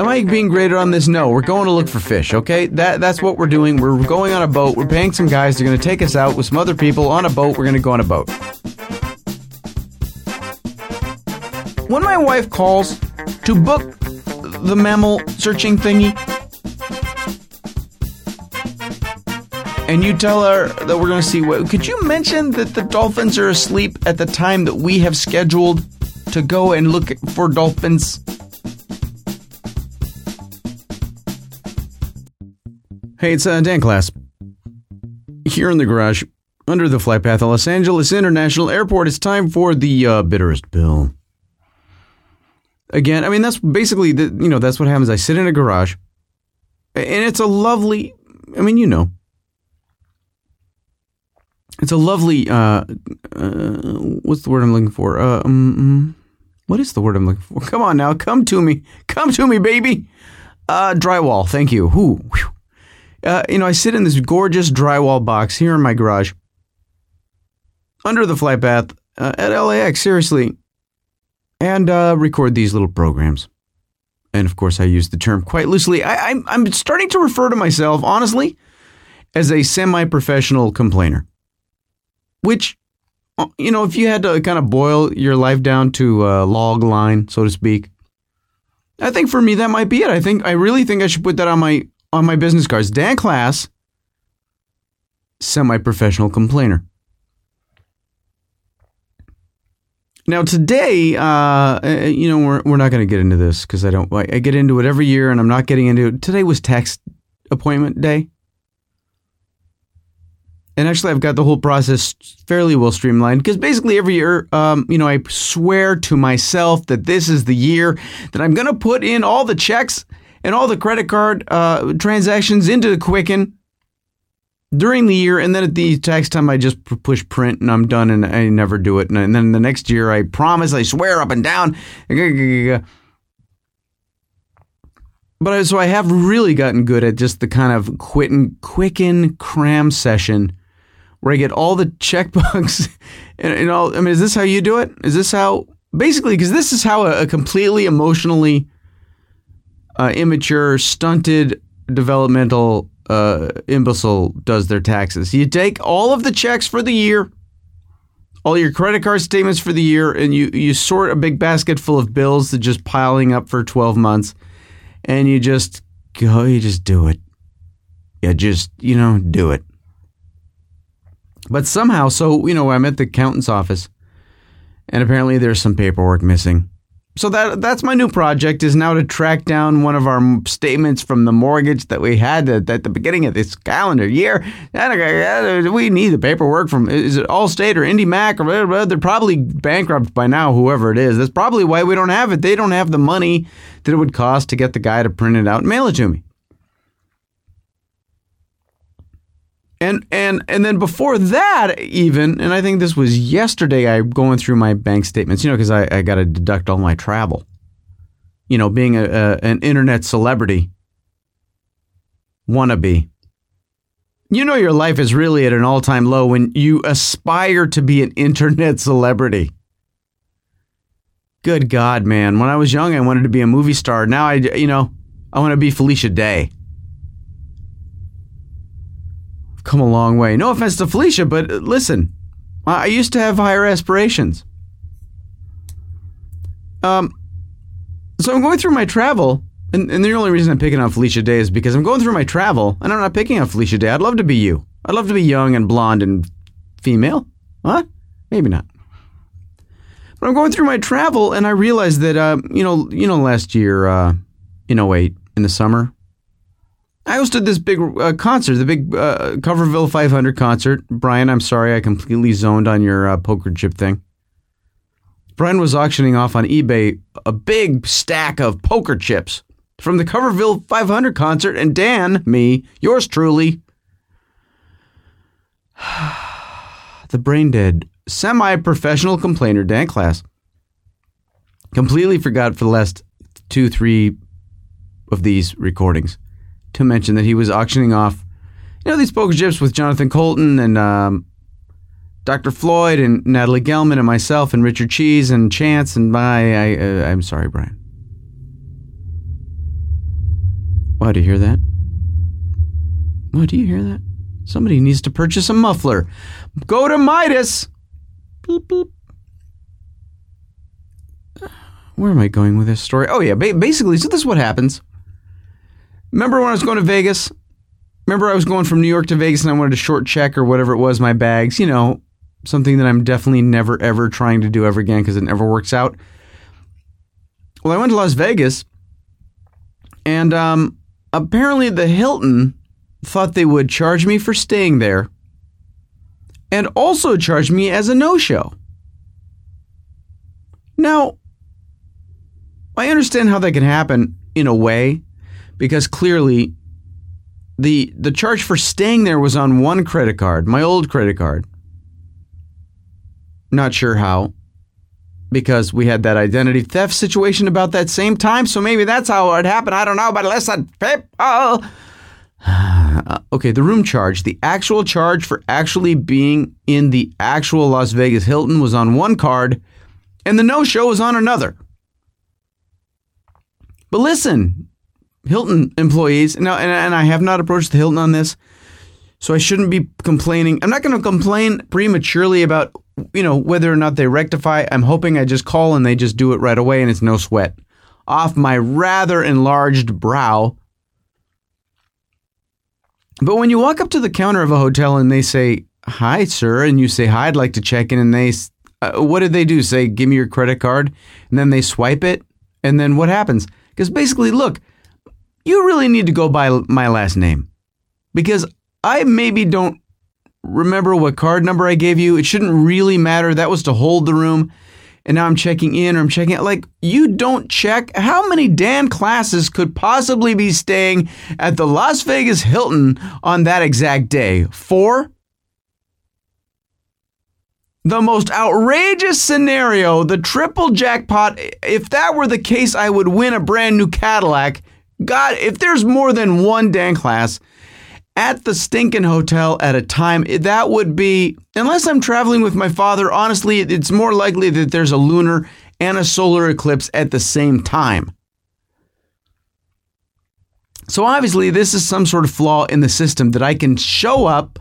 Am I being graded on this? No, we're going to look for fish, okay? That That's what we're doing. We're going on a boat. We're paying some guys. They're going to take us out with some other people on a boat. We're going to go on a boat. When my wife calls to book the mammal searching thingy, and you tell her that we're going to see what. Could you mention that the dolphins are asleep at the time that we have scheduled to go and look for dolphins? Hey, it's uh, Dan Klass. Here in the garage, under the flight path of Los Angeles International Airport, it's time for the uh, Bitterest Pill. Again, I mean, that's basically, the, you know, that's what happens. I sit in a garage, and it's a lovely, I mean, you know, it's a lovely. Uh, uh, what's the word I'm looking for? Um, what is the word I'm looking for? Come on now, come to me, come to me, baby. Uh, drywall. Thank you. Whew, uh, you know, I sit in this gorgeous drywall box here in my garage, under the flight path uh, at LAX. Seriously, and uh, record these little programs. And of course, I use the term quite loosely. I, I'm, I'm starting to refer to myself, honestly, as a semi professional complainer which uh, you know if you had to kind of boil your life down to a log line so to speak i think for me that might be it i think i really think i should put that on my on my business cards. Dan Klass semi-professional complainer. Now today uh, you know we're, we're not going to get into this because i don't i get into it every year and i'm not getting into it. Today was tax appointment day. And actually I've got the whole process fairly well streamlined because basically every year, um, you know, I swear to myself that this is the year that I'm going to put in all the checks and all the credit card uh, transactions into the Quicken during the year, and then at the tax time I just push print and I'm done, and I never do it. And then the next year I promise, I swear up and down. But uh, so I have really gotten good at just the kind of quicken, quicken cram session where I get all the checkbooks and, and all. I mean, is this how you do it? Is this how basically? Because this is how a, a completely emotionally uh, immature, stunted, developmental uh, imbecile does their taxes. You take all of the checks for the year, all your credit card statements for the year, and you you sort a big basket full of bills that just piling up for twelve months, and you just go, you just do it. You just you know do it. But somehow, so, you know, I'm at the accountant's office and apparently there's some paperwork missing. So that that's my new project is now to track down one of our statements from the mortgage that we had at, at the beginning of this calendar year. We need the paperwork from is it Allstate or IndyMac or they're probably bankrupt by now. Whoever it is, that's probably why we don't have it. They don't have the money that it would cost to get the guy to print it out and mail it to me. And and and then before that, even, and I think this was yesterday, I'm going through my bank statements, you know, because I, I got to deduct all my travel. You know, being a, a an internet celebrity, wannabe. You know, your life is really at an all time low when you aspire to be an internet celebrity. Good God, man! When I was young, I wanted to be a movie star. Now I, you know, I want to be Felicia Day come a long way. No offense to Felicia, but listen, I used to have higher aspirations. Um, so I'm going through my travel, and, and the only reason I'm picking on Felicia Day is because I'm going through my travel, and I'm not picking on Felicia Day. I'd love to be you. I'd love to be young and blonde and female. What? Maybe not. But I'm going through my travel, and I realized that, uh, you know, you know, last year, uh, in 08, in the summer, I hosted this big uh, concert, the big uh, Coverville 500 concert. Brian, I'm sorry, I completely zoned on your uh, poker chip thing. Brian was auctioning off on eBay a big stack of poker chips from the Coverville 500 concert, and Dan, me, yours truly, the brain dead, semi professional complainer, Dan Klass, completely forgot for the last two, three of these recordings to mention that he was auctioning off, you know, these poker chips with Jonathan Coulton and um, Dr. Floyd and Natalie Gelman and myself and Richard Cheese and Chance and my. I, uh, I'm sorry, Brian. Wow, do you hear that? Wow, do you hear that? Somebody needs to purchase a muffler. Go to Midas. Beep, beep. Where am I going with this story? Oh, yeah. Ba- basically, so this is what happens. Remember when I was going to Vegas? Remember I was going from New York to Vegas and I wanted a short check or whatever it was, my bags, you know, something that I'm definitely never, ever trying to do ever again because it never works out. Well, I went to Las Vegas and um, apparently the Hilton thought they would charge me for staying there and also charge me as a no show. Now, I understand how that can happen in a way because clearly the the charge for staying there was on one credit card, my old credit card. Not sure how because we had that identity theft situation about that same time, so maybe that's how it happened. I don't know, but listen, people okay, the room charge, the actual charge for actually being in the actual Las Vegas Hilton was on one card, and the no show was on another. But listen, Hilton employees, now, and, and I have not approached the Hilton on this, so I shouldn't be complaining. I'm not going to complain prematurely about, you know, whether or not they rectify. I'm hoping I just call and they just do it right away and it's no sweat. Off my rather enlarged brow but when you walk up to the counter of a hotel and they say, Hi, sir, and you say, Hi, I'd like to check in, and they, uh, what did they do? Say, Give me your credit card, and then they swipe it, and then what happens? Because basically, look, you really need to go by my last name because I maybe don't remember what card number I gave you. It shouldn't really matter. That was to hold the room and now I'm checking in or I'm checking out. Like, you don't check. How many damn classes could possibly be staying at the Las Vegas Hilton on that exact day? Four? The most outrageous scenario, the triple jackpot. If that were the case, I would win a brand new Cadillac. God, if there's more than one Dan Klass, at the stinking hotel at a time, that would be, unless I'm traveling with my father, honestly, it's more likely that there's a lunar and a solar eclipse at the same time. So obviously, this is some sort of flaw in the system that I can show up,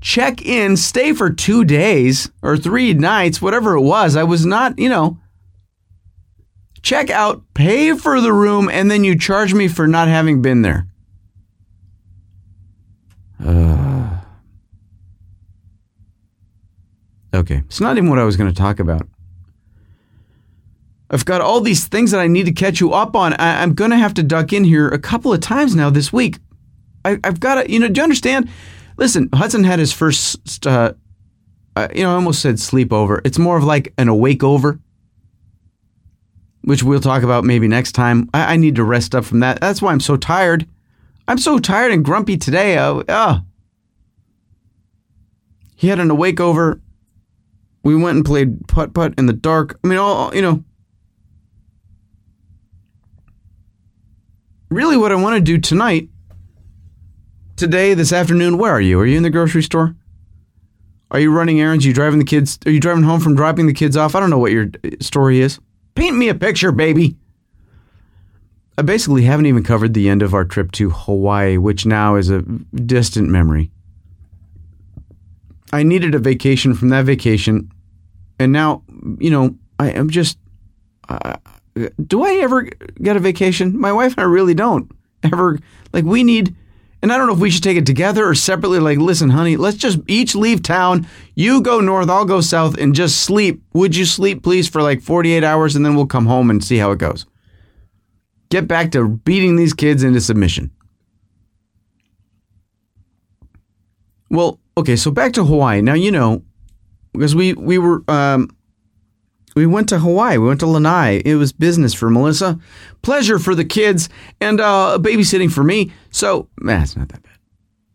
check in, stay for two days or three nights, whatever it was. I was not, you know, check out, pay for the room, and then you charge me for not having been there. Uh, okay, it's not even what I was going to talk about. I've got all these things that I need to catch you up on. I, am going to have to duck in here a couple of times now this week. I, have got to, you know, do you understand? Listen, Hudson had his first, uh, uh, you know, I almost said sleepover. It's more of like an awake over, which we'll talk about maybe next time. I, I need to rest up from that. That's why I'm so tired. I'm so tired and grumpy today. Uh, uh. He had an awake over. We went and played putt putt in the dark. I mean, all you know. Really, what I want to do tonight, today, this afternoon, where are you? Are you in the grocery store? Are you running errands? Are you driving the kids? Are you driving home from dropping the kids off? I don't know what your story is. Paint me a picture, baby. I basically haven't even covered the end of our trip to Hawaii, which now is a distant memory. I needed a vacation from that vacation, and now, you know, I am just. Uh, do I ever get a vacation? My wife and I really don't ever. Like, we need. And I don't know if we should take it together or separately. Like, listen, honey, let's just each leave town. You go north, I'll go south, and just sleep. Would you sleep, please, for like 48 hours, and then we'll come home and see how it goes get back to beating these kids into submission. Well, okay, so back to Hawaii. Now you know because we we were um, we went to Hawaii. We went to Lanai. It was business for Melissa, pleasure for the kids, and uh, babysitting for me. So, man, it's not that bad.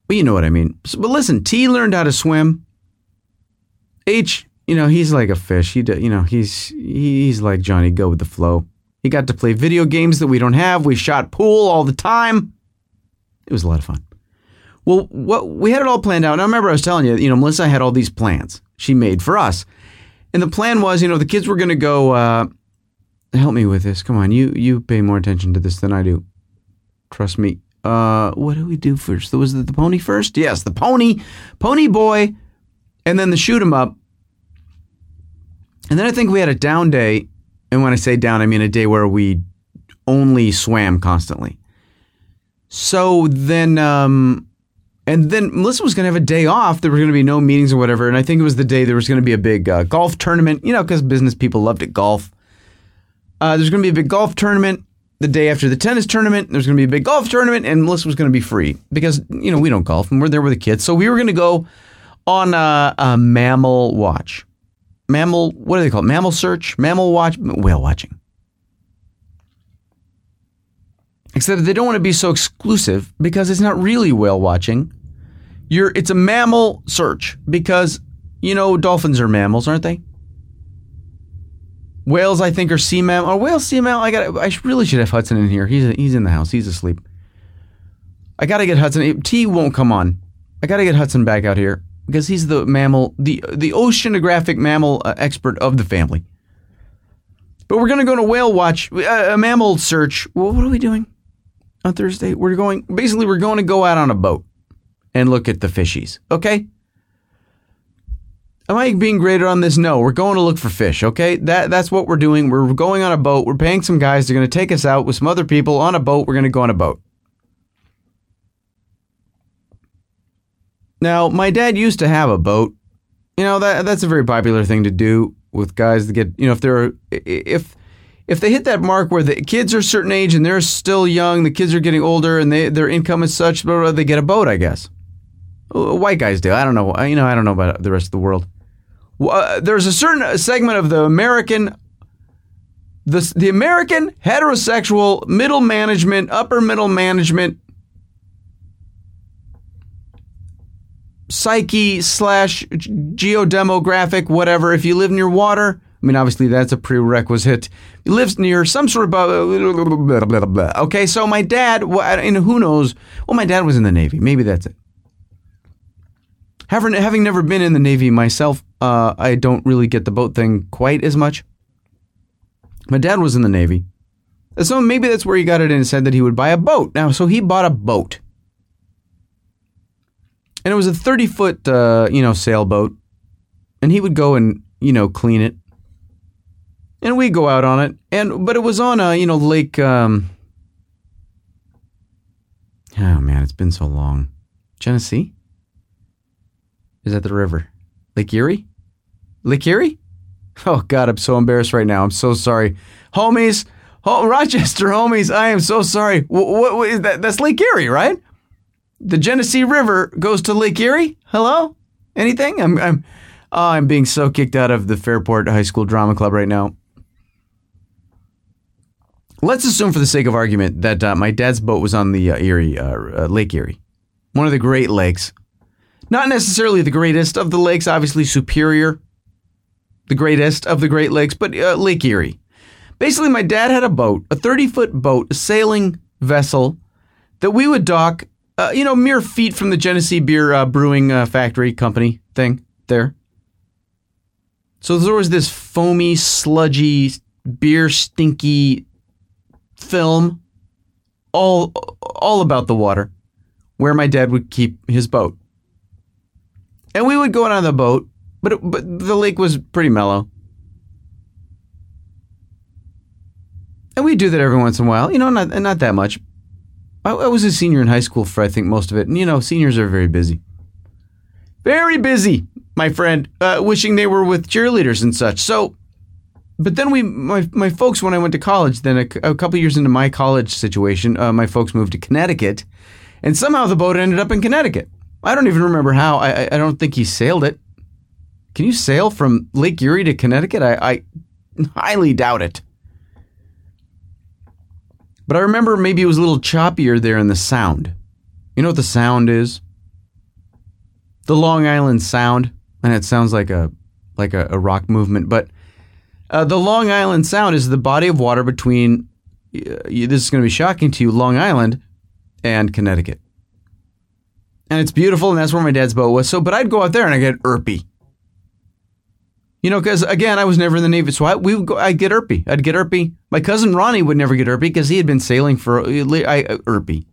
But you know what I mean. So, but listen, T learned how to swim. H, you know, he's like a fish. He, you know, he's he's like Johnny. Go with the flow. He got to play video games that we don't have. We shot pool all the time. It was a lot of fun. Well, what we had it all planned out. And I remember I was telling you, you know, Melissa had all these plans she made for us. And the plan was, you know, the kids were going to go uh, help me with this. Come on, you you pay more attention to this than I do. Trust me. Uh, what do we do first? Was it the pony first? Yes, the pony, pony boy, and then the shoot 'em up. And then I think we had a down day. And when I say down, I mean a day where we only swam constantly. So then, um, and then Melissa was going to have a day off. There were going to be no meetings or whatever. And I think it was the day there was going to be a big uh, golf tournament, you know, because business people loved it golf. Uh, there's going to be a big golf tournament the day after the tennis tournament. There's going to be a big golf tournament, and Melissa was going to be free because, you know, we don't golf and we're there with the kids. So we were going to go on a, a mammal watch. Mammal, what do they call it? Mammal search? Mammal watch? Whale watching. Except they don't want to be so exclusive because it's not really whale watching. You're, it's a mammal search because, you know, dolphins are mammals, aren't they? Whales, I think, are sea mammal. Are whales sea mammal? I got. I really should have Hudson in here. He's he's in the house. He's asleep. I gotta get Hudson. T won't come on. I gotta get Hudson back out here because he's the mammal, the the oceanographic mammal uh, expert of the family. But we're gonna go to whale watch, uh, a mammal search. Well, what are we doing on Thursday? We're going. Basically, we're going to go out on a boat and look at the fishies. Okay. Am I being graded on this? No, we're going to look for fish. Okay, that that's what we're doing. We're going on a boat. We're paying some guys. They're going to take us out with some other people on a boat. We're going to go on a boat. Now, my dad used to have a boat. You know that that's a very popular thing to do with guys that get. You know, if they're if if they hit that mark where the kids are a certain age and they're still young, the kids are getting older and they their income is such, but they get a boat. I guess white guys do. I don't know. You know, I don't know about the rest of the world uh, there's a certain segment of the American the, the American heterosexual middle management, upper middle management psyche slash geodemographic, whatever. If you live near water, I mean, obviously that's a prerequisite. He lives near some sort of blah, blah, blah, okay. So my dad, and who knows? Well, my dad was in the Navy. Maybe that's it. Having, having never been in the Navy myself, uh, I don't really get the boat thing quite as much. My dad was in the Navy. So maybe that's where he got it and said that he would buy a boat. Now, so he bought a boat. And it was a 30 foot, uh, you know, sailboat. And he would go and, you know, clean it. And we'd go out on it. And, but it was on a, you know, lake, um, oh man, it's been so long. Genesee? Is at the river? Lake Erie? Lake Erie? Oh God, I'm so embarrassed right now. I'm so sorry, homies. Rochester homies, I am so sorry. What, what, what is that? That's Lake Erie, right? The Genesee River goes to Lake Erie. Hello? Anything? I'm I'm oh, I'm being so kicked out of the Fairport High School Drama Club right now. Let's assume, for the sake of argument, that uh, my dad's boat was on the uh, Erie uh, uh Lake Erie, one of the Great Lakes. Not necessarily the greatest of the lakes, obviously Superior, the greatest of the Great Lakes, but uh, Lake Erie. Basically, my dad had a boat, a 30 foot boat, a sailing vessel that we would dock, uh, you know, mere feet from the Genesee Beer uh, Brewing uh, Factory Company thing there. So there was this foamy, sludgy, beer stinky film all all about the water where my dad would keep his boat. And we would go out on the boat, but it, but the lake was pretty mellow. And we do that every once in a while, you know, not not that much. I, I was a senior in high school for I think most of it, and you know, seniors are very busy, very busy, my friend. Uh, wishing they were with cheerleaders and such. So, but then we, my my folks, when I went to college, then a, a couple years into my college situation, uh, my folks moved to Connecticut, and somehow the boat ended up in Connecticut. I don't even remember how. I, I don't think he sailed it. Can you sail from Lake Erie to Connecticut? I, I highly doubt it. But I remember maybe it was a little choppier there in the sound. You know what the sound is? The Long Island Sound, and it sounds like a like a, a rock movement, but uh, the Long Island Sound is the body of water between. Uh, this is going to be shocking to you, Long Island and Connecticut and it's beautiful, and that's where my dad's boat was. So, but I'd go out there and I get irpy. You know, because again, I was never in the Navy, so I we would go, I'd get irpy. I'd get irpy. My cousin Ronnie would never get irpy because he had been sailing for uh, I uh, irpy.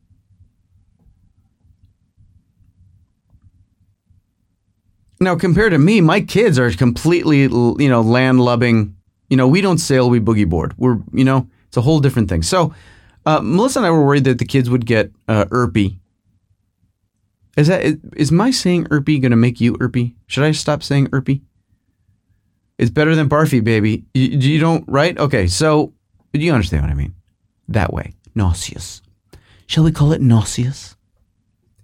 Now, compared to me, my kids are completely, you know, land lubbing. You know, we don't sail, we boogie board. We're, you know, it's a whole different thing. So, uh, Melissa and I were worried that the kids would get uh, irpy is that is, my saying irpy going to make you irpy? Should I stop saying irpy? It's better than barfy, baby. You, you don't, right? Okay, so you understand what I mean. That way. Nauseous. Shall we call it nauseous?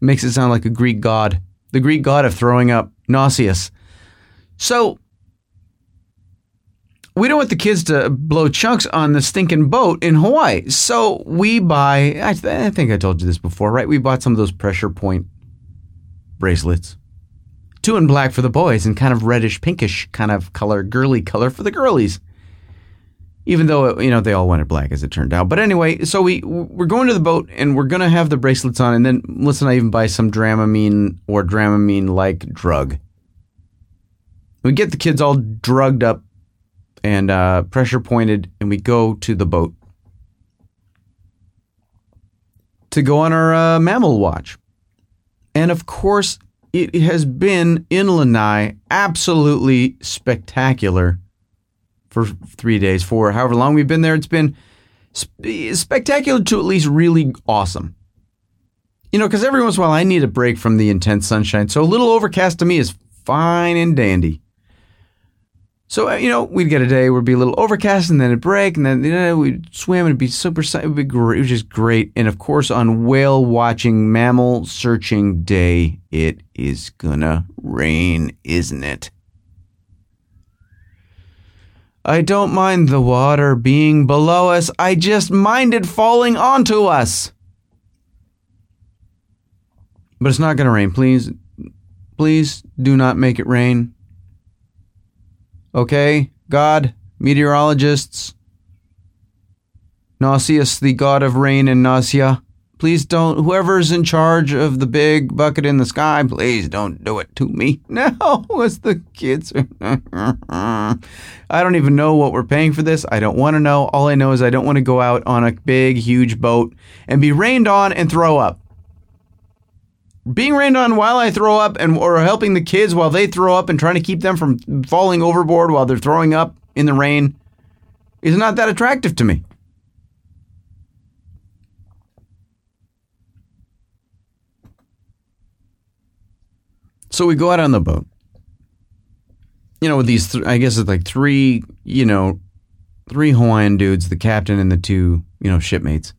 Makes it sound like a Greek god. The Greek god of throwing up. Nauseous. So, we don't want the kids to blow chunks on the stinking boat in Hawaii. So we buy, I, I, think I told you this before, right? We bought some of those pressure point bracelets. Two in black for the boys and kind of reddish pinkish kind of color, girly color for the girlies. Even though you know they all wanted black as it turned out. But anyway, so we we're going to the boat and we're gonna have the bracelets on, and then listen, I even buy some Dramamine or Dramamine like drug. We get the kids all drugged up and uh, pressure pointed, and we go to the boat to go on our uh, mammal watch. And of course, it has been in Lanai absolutely spectacular for three days, for however long we've been there. It's been sp- spectacular to at least really awesome. You know, because every once in a while I need a break from the intense sunshine. So a little overcast to me is fine and dandy. So, uh, you know, we'd get a day where it'd be a little overcast and then a break and then you know, we'd swim and it'd be super, it would be great. It was just great. And of course, on whale watching, mammal searching day, it is gonna rain, isn't it? I don't mind the water being below us. I just mind it falling onto us. But it's not gonna rain. Please, please do not make it rain. Okay, God, meteorologists, Nauseous, the god of rain and nausea, please don't, whoever's in charge of the big bucket in the sky, please don't do it to me. No, as the kids. I don't even know what we're paying for this. I don't want to know. All I know is I don't want to go out on a big, huge boat and be rained on and throw up being rained on while I throw up and or helping the kids while they throw up and trying to keep them from falling overboard while they're throwing up in the rain is not that attractive to me. So we go out on the boat. You know, with these, th- I guess it's like three, you know, three Hawaiian dudes, the captain and the two, you know, shipmates.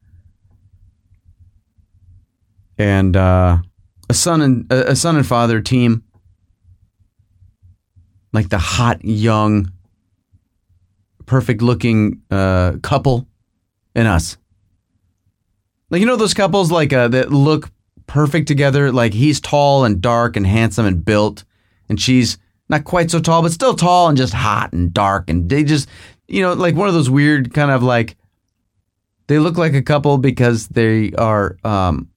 And, uh, a son and a son and father team, like the hot young, perfect looking uh, couple, and us. Like you know those couples like uh, that look perfect together. Like he's tall and dark and handsome and built, and she's not quite so tall, but still tall and just hot and dark. And they just, you know, like one of those weird kind of like they look like a couple because they are um,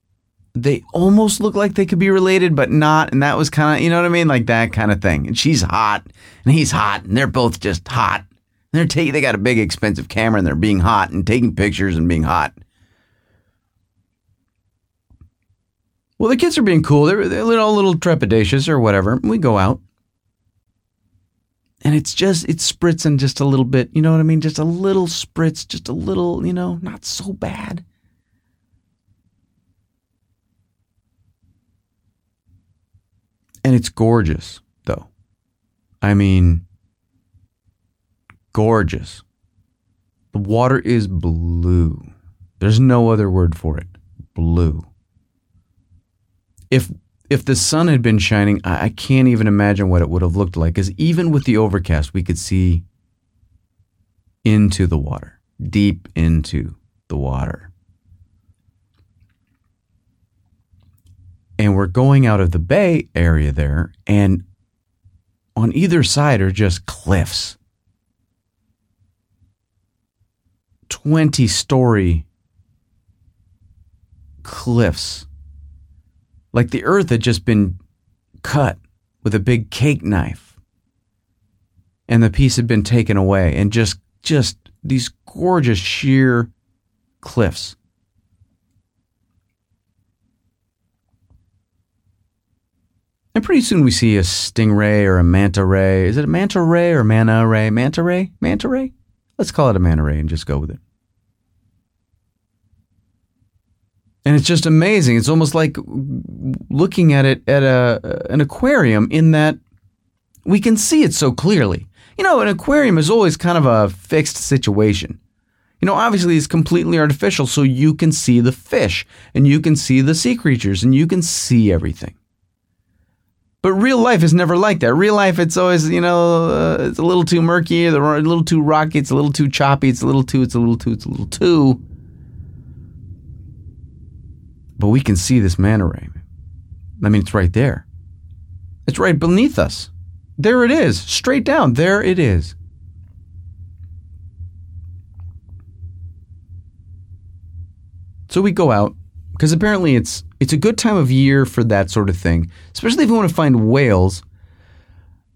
they almost look like they could be related, but not. And that was kind of, you know what I mean? Like that kind of thing. And she's hot and he's hot and they're both just hot. And they're taking, they got a big expensive camera and they're being hot and taking pictures and being hot. Well, the kids are being cool. They're, they're a little, little trepidatious or whatever. We go out. And it's just, it's spritzing just a little bit. You know what I mean? Just a little spritz, just a little, you know, not so bad. And it's gorgeous, though. I mean, gorgeous. The water is blue. There's no other word for it. Blue. If if the sun had been shining, I, can't even imagine what it would have looked like. Because even with the overcast, we could see into the water, deep into the water. And we're going out of the bay area there and on either side are just cliffs. 20 story cliffs. Like the earth had just been cut with a big cake knife and the piece had been taken away and just just these gorgeous sheer cliffs And pretty soon we see a stingray or a manta ray. Is it a manta ray or mana ray? Manta ray? Manta ray? Let's call it a manta ray and just go with it. And it's just amazing. It's almost like looking at it at a uh, an aquarium in that we can see it so clearly. You know, an aquarium is always kind of a fixed situation. You know, obviously it's completely artificial, so you can see the fish and you can see the sea creatures and you can see everything. But real life is never like that. Real life, it's always, you know, uh, it's a little too murky, a little too rocky, it's a little too choppy, it's a little too, it's a little too, it's a little too. But we can see this manta ray. I mean, it's right there. It's right beneath us. There it is, straight down. There it is. So we go out because apparently it's it's a good time of year for that sort of thing, especially if you want to find whales.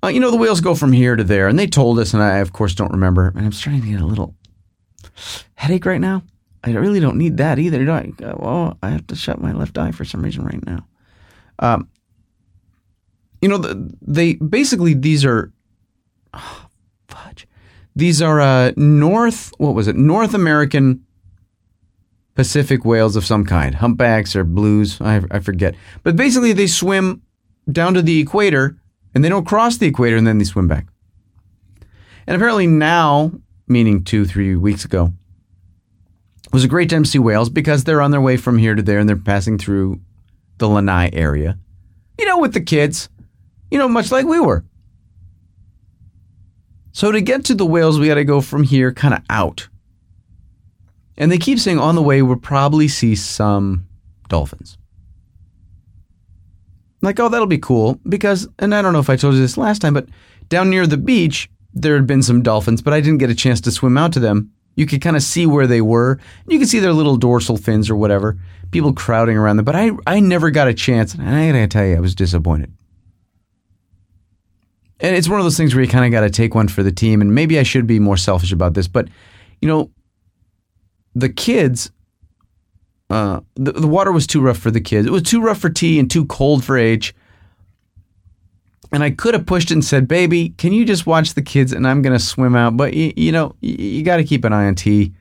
Uh, you know, the whales go from here to there, and they told us, and I of course don't remember. And I'm starting to get a little headache right now. I really don't need that either. Do I? Well, I have to shut my left eye for some reason right now. Um, you know, the, they basically these are oh, fudge. These are uh, North. What was it? North American Pacific whales of some kind, humpbacks or blues. I, I forget. But basically, they swim down to the equator and they don't cross the equator and then they swim back. And apparently now, meaning two, three weeks ago, was a great time to see whales because they're on their way from here to there and they're passing through the Lanai area. You know, with the kids, you know, much like we were. So to get to the whales, we got to go from here kind of out. And they keep saying on the way, we'll probably see some dolphins. Like, oh, that'll be cool because, and I don't know if I told you this last time, but down near the beach, there had been some dolphins, but I didn't get a chance to swim out to them you could kind of see where they were. You could see their little dorsal fins or whatever, people crowding around them. But I, I never got a chance. And I gotta tell you, I was disappointed. And it's one of those things where you kind of got to take one for the team. And maybe I should be more selfish about this. But, you know, the kids, uh, the, the water was too rough for the kids. It was too rough for T and too cold for H. And I could have pushed it and said, "Baby, can you just watch the kids?" And I'm going to swim out. But you, you know, you, you got to keep an eye on T.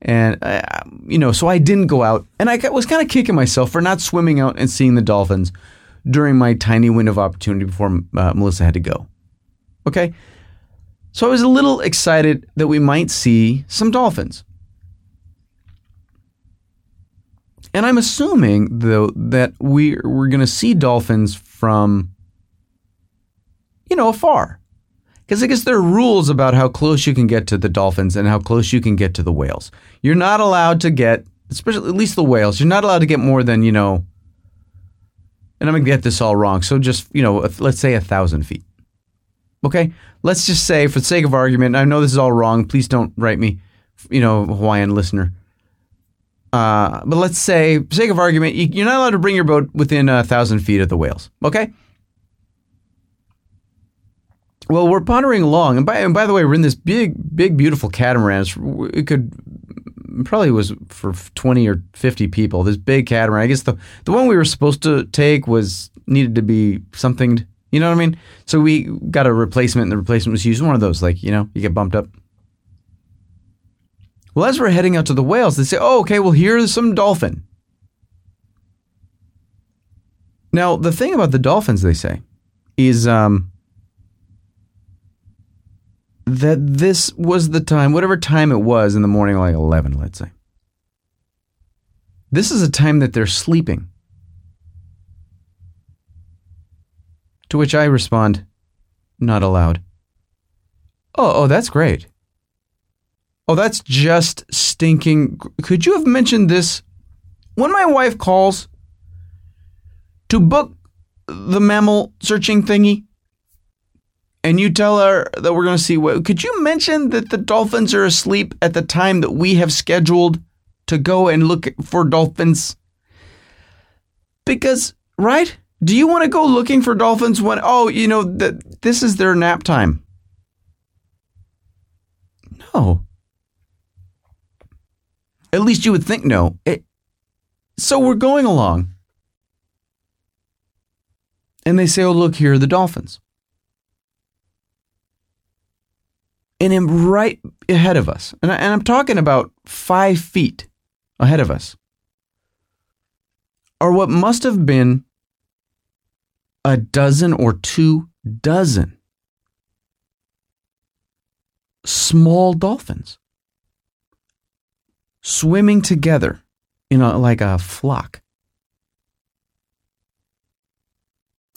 And uh, you know, so I didn't go out, and I was kind of kicking myself for not swimming out and seeing the dolphins during my tiny window of opportunity before uh, Melissa had to go. Okay, so I was a little excited that we might see some dolphins. And I'm assuming though that we we're going to see dolphins from you know, afar. Because I guess there are rules about how close you can get to the dolphins and how close you can get to the whales. You're not allowed to get, especially at least the whales, you're not allowed to get more than, you know, and I'm going to get this all wrong. So just, you know, let's say a thousand feet. Okay? Let's just say, for the sake of argument, I know this is all wrong. Please don't write me, you know, Hawaiian listener. Uh, but let's say, for sake of argument, you're not allowed to bring your boat within a thousand feet of the whales. Okay? Well, we're pondering along, and by and by the way, we're in this big, big, beautiful catamaran. It could probably was for twenty or fifty people. This big catamaran. I guess the the one we were supposed to take was needed to be something. You know what I mean? So we got a replacement, and the replacement was used one of those, like you know, you get bumped up. Well, as we're heading out to the whales, they say, "Oh, okay. Well, here's some dolphin." Now, the thing about the dolphins, they say, is um, that this was the time, whatever time it was in the morning, like 11, let's say. This is a time that they're sleeping. To which I respond, not allowed. Oh, oh, that's great. Oh, that's just stinking. Could you have mentioned this when my wife calls to book the mammal searching thingy? and you tell her that we're going to see what could you mention that the dolphins are asleep at the time that we have scheduled to go and look for dolphins because right do you want to go looking for dolphins when oh you know that this is their nap time no at least you would think no. It, so we're going along. And they say, oh, look, here are the dolphins. And right ahead of us, and, I, and I'm talking about five feet ahead of us, are what must have been a dozen or two dozen small dolphins swimming together in a, like a flock.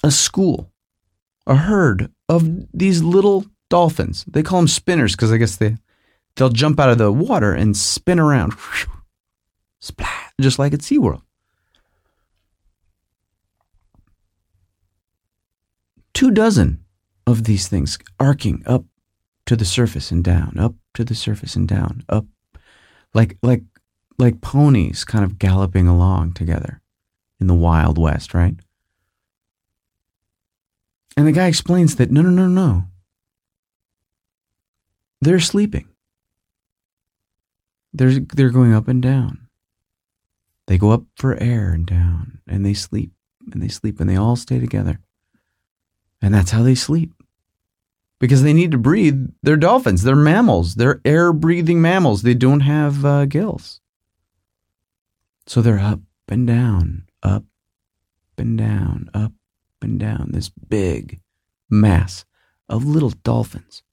A school, a herd of these little dolphins. They call them spinners because I guess they they'll jump out of the water and spin around, splat, just like at SeaWorld. Two dozen of these things arcing up to the surface and down, up to the surface and down, up like like like ponies kind of galloping along together in the wild west, right? And the guy explains that no no no no. They're sleeping. They're they're going up and down. They go up for air and down and they sleep and they sleep and they all stay together. And that's how they sleep because they need to breathe. They're dolphins. They're mammals. They're air breathing mammals. They don't have uh, gills. So they're up and down, up and down, up and down. This big mass of little dolphins.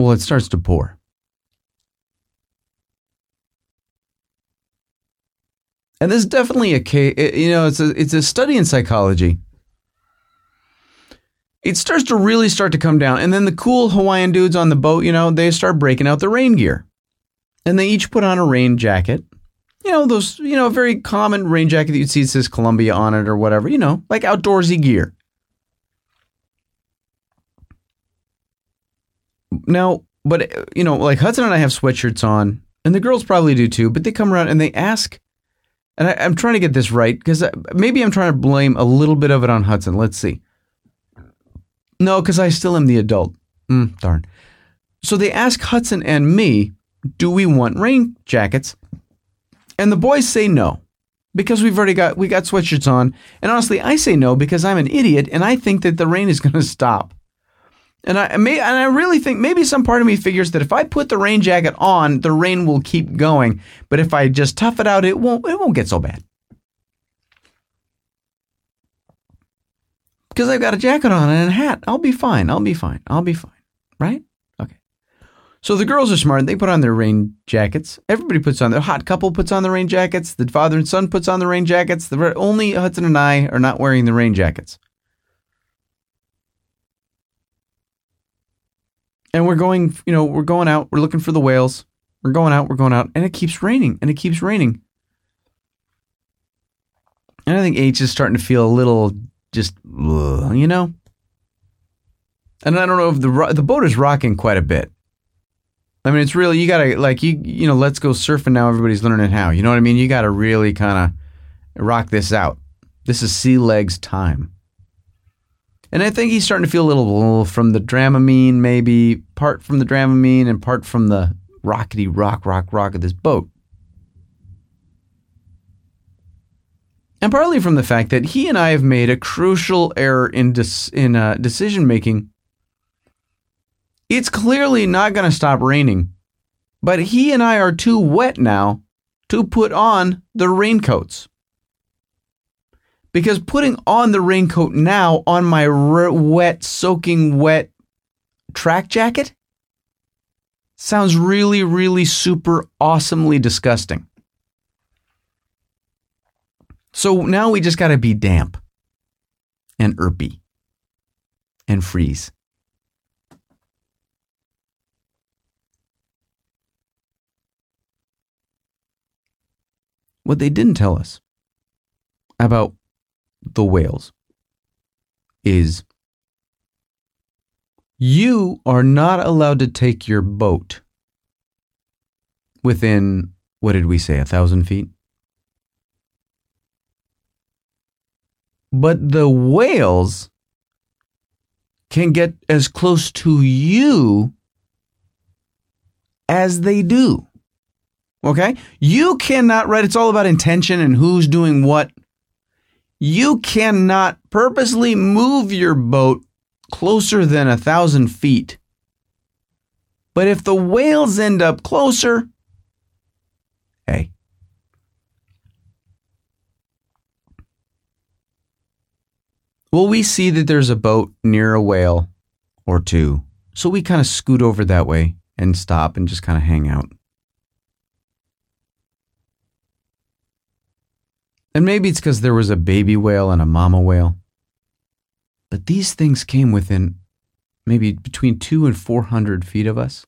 Well, it starts to pour. And this is definitely a case, eh, you know, it's a, it's a study in psychology. It starts to really start to come down. And then the cool Hawaiian dudes on the boat, you know, they start breaking out the rain gear. And they each put on a rain jacket. You know, those, you know, very common rain jacket that you'd see says Columbia on it or whatever, you know, like outdoorsy gear. Now, but, eh, you know, like Hudson and I have sweatshirts on, and the girls probably do too, but they come around and they ask and I, am trying to get this right because maybe I'm trying to blame a little bit of it on Hudson. Let's see. No, because I still am the adult. Mm, darn. So they ask Hudson and me, do we want rain jackets? And the boys say no because we've already got we got sweatshirts on. And honestly, I say no because I'm an idiot and I think that the rain is going to stop. And I may, and I really think maybe some part of me figures that if I put the rain jacket on, the rain will keep going. But if I just tough it out, it won't it won't get so bad. Because I've got a jacket on and a hat. I'll be fine. I'll be fine. I'll be fine. Right? Okay. So the girls are smart. They put on their rain jackets. Everybody puts on their hot couple puts on the rain jackets. The father and son puts on the rain jackets. The only Hudson and I are not wearing the rain jackets. And we're going, you know, we're going out, we're looking for the whales. We're going out, we're going out, and it keeps raining, and it keeps raining. And I think H is starting to feel a little just, you know. And I don't know if the the boat is rocking quite a bit. I mean, it's really you gotta like you you know, let's go surfing now. Everybody's learning how. You know what I mean? You gotta really kind of rock this out. This is sea legs time. And I think he's starting to feel a little from the Dramamine, maybe part from the Dramamine and part from the rockety rock, rock, rock of this boat. And partly from the fact that he and I have made a crucial error in, in uh, decision making. It's clearly not going to stop raining, but he and I are too wet now to put on the raincoats because putting on the raincoat now on my r- wet, soaking wet track jacket sounds really, really super awesomely disgusting. So now we just got to be damp and irpy and freeze. What they didn't tell us about the whales is you are not allowed to take your boat within, what did we say, a thousand feet? But the whales can get as close to you as they do. Okay? You cannot, right? It's all about intention and who's doing what. You cannot purposely move your boat closer than a thousand feet. But if the whales end up closer, hey. Well, we see that there's a boat near a whale or two. So we kind of scoot over that way and stop and just kind of hang out. And maybe it's because there was a baby whale and a mama whale. But these things came within maybe between two and 400 feet of us.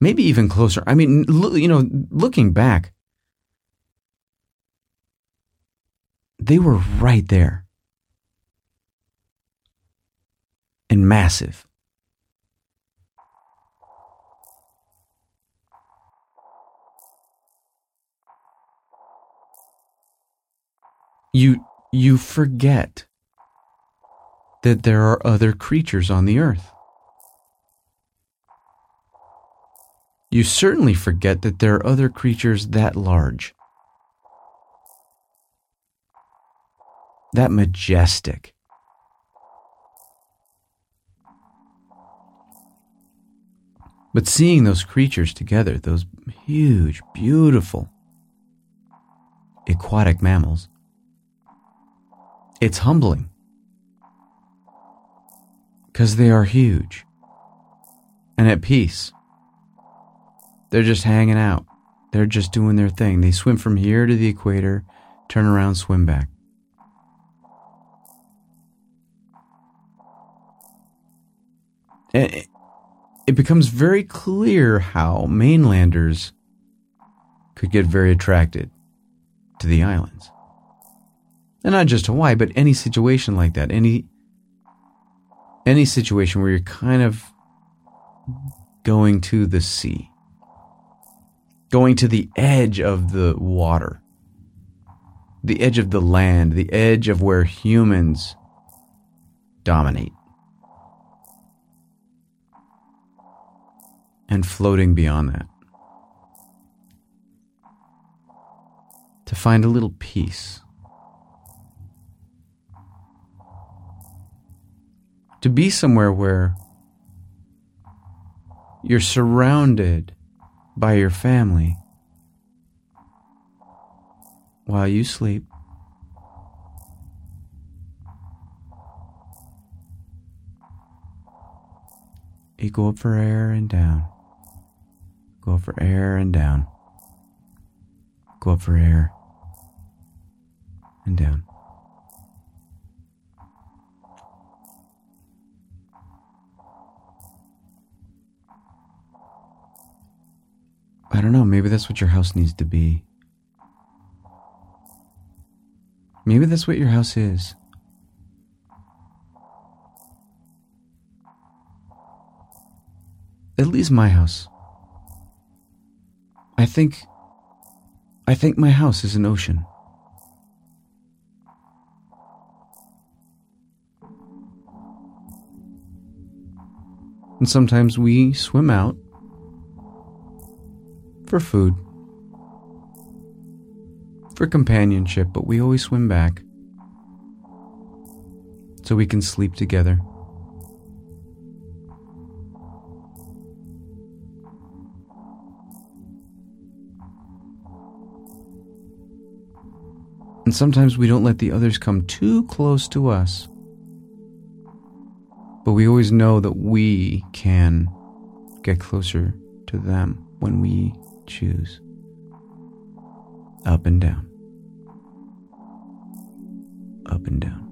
Maybe even closer. I mean, you know, looking back, they were right there and massive. You you forget that there are other creatures on the earth. You certainly forget that there are other creatures that large, that majestic. But seeing those creatures together, those huge, beautiful aquatic mammals, it's humbling because they are huge and at peace. They're just hanging out. They're just doing their thing. They swim from here to the equator, turn around, swim back. And it becomes very clear how mainlanders could get very attracted to the islands and not just Hawaii, but any situation like that, any any situation where you're kind of going to the sea, going to the edge of the water, the edge of the land, the edge of where humans dominate. And floating beyond that. To find a little peace. To be somewhere where you're surrounded by your family while you sleep. You go up for air and down. Go up for air and down. Go up for air and down. I don't know. Maybe that's what your house needs to be. Maybe that's what your house is. At least my house. I think. I think my house is an ocean. And sometimes we swim out for food, for companionship, but we always swim back so we can sleep together. And sometimes we don't let the others come too close to us. But we always know that we can get closer to them when we choose up and down, up and down.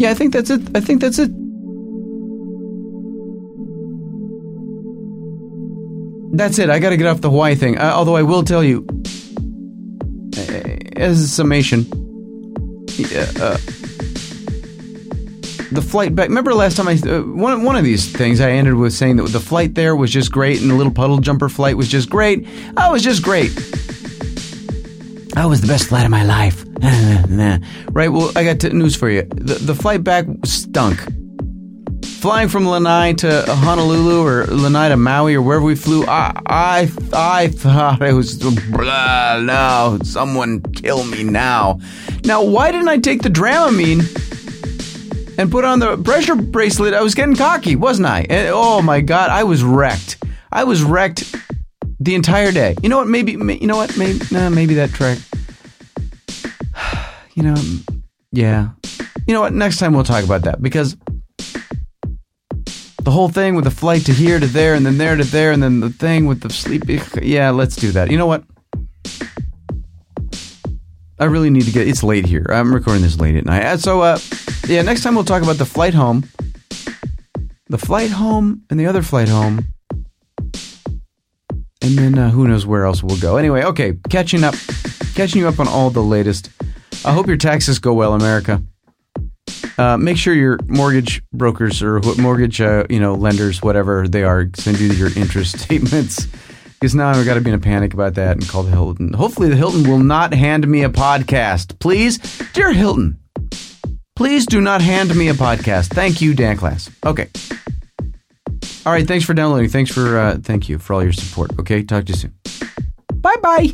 Yeah, I think that's it. I think that's it. That's it. I got to get off the Hawaii thing. Uh, although I will tell you, uh, as a summation, uh, the flight back. Remember last time I uh, one one of these things I ended with saying that the flight there was just great, and the little puddle jumper flight was just great. I was just great. I was the best flight of my life. right. Well, I got news for you. The the flight back stunk. Flying from Lanai to Honolulu or Lanai to Maui or wherever we flew, I I I thought it was blah, no. Someone kill me now. Now, why didn't I take the Dramamine? and put on the pressure bracelet, I was getting cocky, wasn't I? And, oh my God, I was wrecked. I was wrecked the entire day. You know what? Maybe, you know what? Maybe, nah, maybe that track. You know, yeah. You know what? Next time we'll talk about that because the whole thing with the flight to here to there and then there to there and then the thing with the sleepy. Yeah, let's do that. You know what? I really need to get. It's late here. I'm recording this late at night. So, uh, yeah, next time we'll talk about the flight home, the flight home, and the other flight home, and then uh, who knows where else we'll go. Anyway, okay, catching up, catching you up on all the latest. I hope your taxes go well, America. Uh, make sure your mortgage brokers or mortgage, uh, you know, lenders, whatever they are, send you your interest statements. Because now I've got to be in a panic about that and call the Hilton. Hopefully, the Hilton will not hand me a podcast. Please, dear Hilton, Please do not hand me a podcast. Thank you, Dan Klass. Okay. All right. Thanks for downloading. Thanks for uh, thank you for all your support. Okay. Talk to you soon. Bye bye.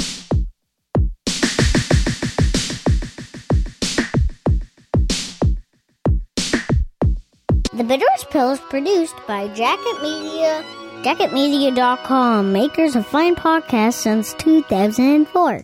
The Bitterest Pill is produced by Jacket Media, jacketmedia.com, makers of fine podcasts since 2004.